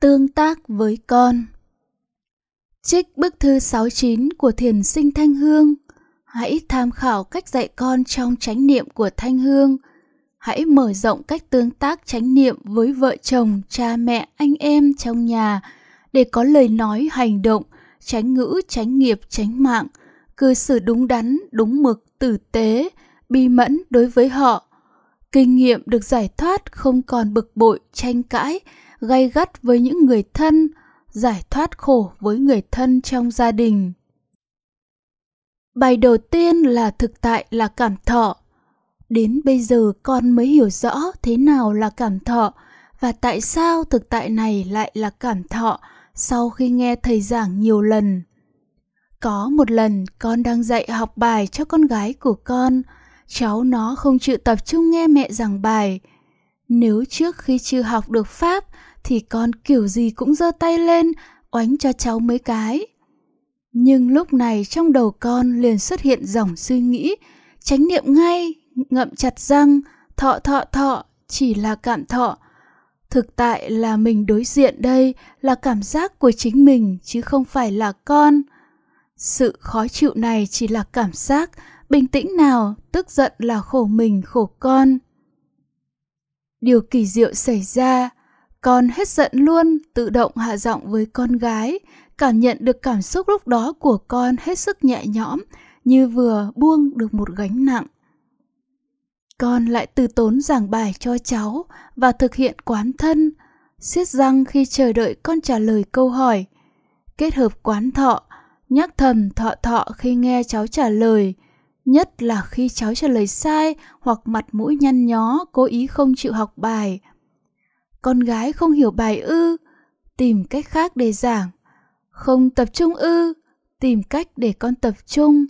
Tương tác với con Trích bức thư 69 của thiền sinh Thanh Hương Hãy tham khảo cách dạy con trong chánh niệm của Thanh Hương. Hãy mở rộng cách tương tác chánh niệm với vợ chồng, cha mẹ, anh em trong nhà để có lời nói, hành động, tránh ngữ, tránh nghiệp, tránh mạng, cư xử đúng đắn, đúng mực, tử tế, bi mẫn đối với họ. Kinh nghiệm được giải thoát không còn bực bội, tranh cãi, gay gắt với những người thân, giải thoát khổ với người thân trong gia đình. Bài đầu tiên là thực tại là cảm thọ. Đến bây giờ con mới hiểu rõ thế nào là cảm thọ và tại sao thực tại này lại là cảm thọ sau khi nghe thầy giảng nhiều lần. Có một lần con đang dạy học bài cho con gái của con, cháu nó không chịu tập trung nghe mẹ giảng bài. Nếu trước khi chưa học được pháp thì con kiểu gì cũng giơ tay lên oánh cho cháu mấy cái. Nhưng lúc này trong đầu con liền xuất hiện dòng suy nghĩ, tránh niệm ngay, ngậm chặt răng, thọ thọ thọ, chỉ là cảm thọ. Thực tại là mình đối diện đây là cảm giác của chính mình chứ không phải là con. Sự khó chịu này chỉ là cảm giác, bình tĩnh nào, tức giận là khổ mình khổ con. Điều kỳ diệu xảy ra, con hết giận luôn, tự động hạ giọng với con gái, cảm nhận được cảm xúc lúc đó của con hết sức nhẹ nhõm, như vừa buông được một gánh nặng. Con lại từ tốn giảng bài cho cháu và thực hiện quán thân, siết răng khi chờ đợi con trả lời câu hỏi, kết hợp quán thọ, nhắc thầm thọ thọ khi nghe cháu trả lời, nhất là khi cháu trả lời sai hoặc mặt mũi nhăn nhó cố ý không chịu học bài. Con gái không hiểu bài ư, tìm cách khác để giảng. Không tập trung ư tìm cách để con tập trung.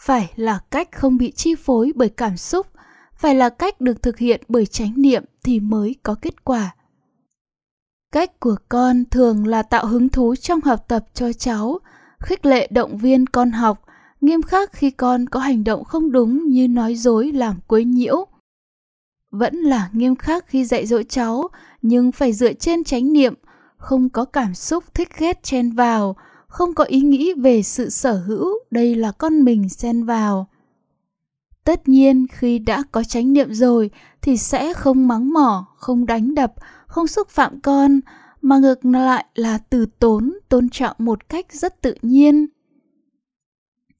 Phải là cách không bị chi phối bởi cảm xúc phải là cách được thực hiện bởi chánh niệm thì mới có kết quả. Cách của con thường là tạo hứng thú trong học tập cho cháu khích lệ động viên con học nghiêm khắc khi con có hành động không đúng như nói dối làm quấy nhiễu. Vẫn là nghiêm khắc khi dạy dỗ cháu, nhưng phải dựa trên chánh niệm, không có cảm xúc thích ghét chen vào, không có ý nghĩ về sự sở hữu, đây là con mình xen vào. Tất nhiên, khi đã có chánh niệm rồi, thì sẽ không mắng mỏ, không đánh đập, không xúc phạm con, mà ngược lại là từ tốn, tôn trọng một cách rất tự nhiên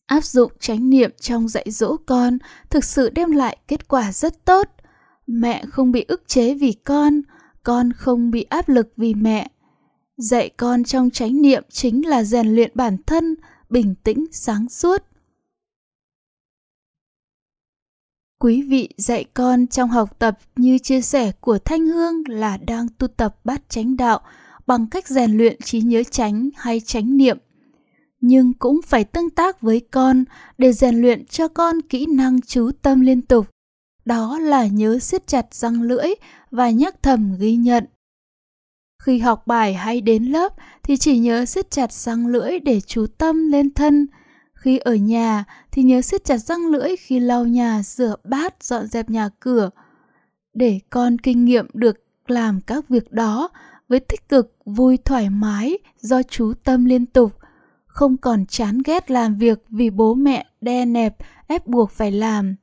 áp dụng chánh niệm trong dạy dỗ con thực sự đem lại kết quả rất tốt mẹ không bị ức chế vì con con không bị áp lực vì mẹ Dạy con trong chánh niệm chính là rèn luyện bản thân, bình tĩnh, sáng suốt. Quý vị dạy con trong học tập như chia sẻ của Thanh Hương là đang tu tập bát chánh đạo bằng cách rèn luyện trí nhớ chánh hay chánh niệm. Nhưng cũng phải tương tác với con để rèn luyện cho con kỹ năng chú tâm liên tục. Đó là nhớ siết chặt răng lưỡi và nhắc thầm ghi nhận. Khi học bài hay đến lớp thì chỉ nhớ siết chặt răng lưỡi để chú tâm lên thân. Khi ở nhà thì nhớ siết chặt răng lưỡi khi lau nhà, rửa bát, dọn dẹp nhà cửa. Để con kinh nghiệm được làm các việc đó với tích cực, vui thoải mái do chú tâm liên tục, không còn chán ghét làm việc vì bố mẹ đe nẹp ép buộc phải làm.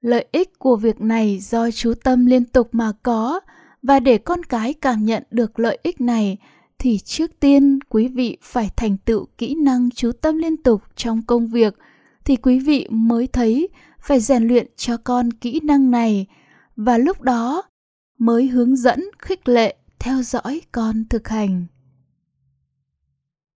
Lợi ích của việc này do chú tâm liên tục mà có, và để con cái cảm nhận được lợi ích này thì trước tiên quý vị phải thành tựu kỹ năng chú tâm liên tục trong công việc thì quý vị mới thấy phải rèn luyện cho con kỹ năng này và lúc đó mới hướng dẫn khích lệ theo dõi con thực hành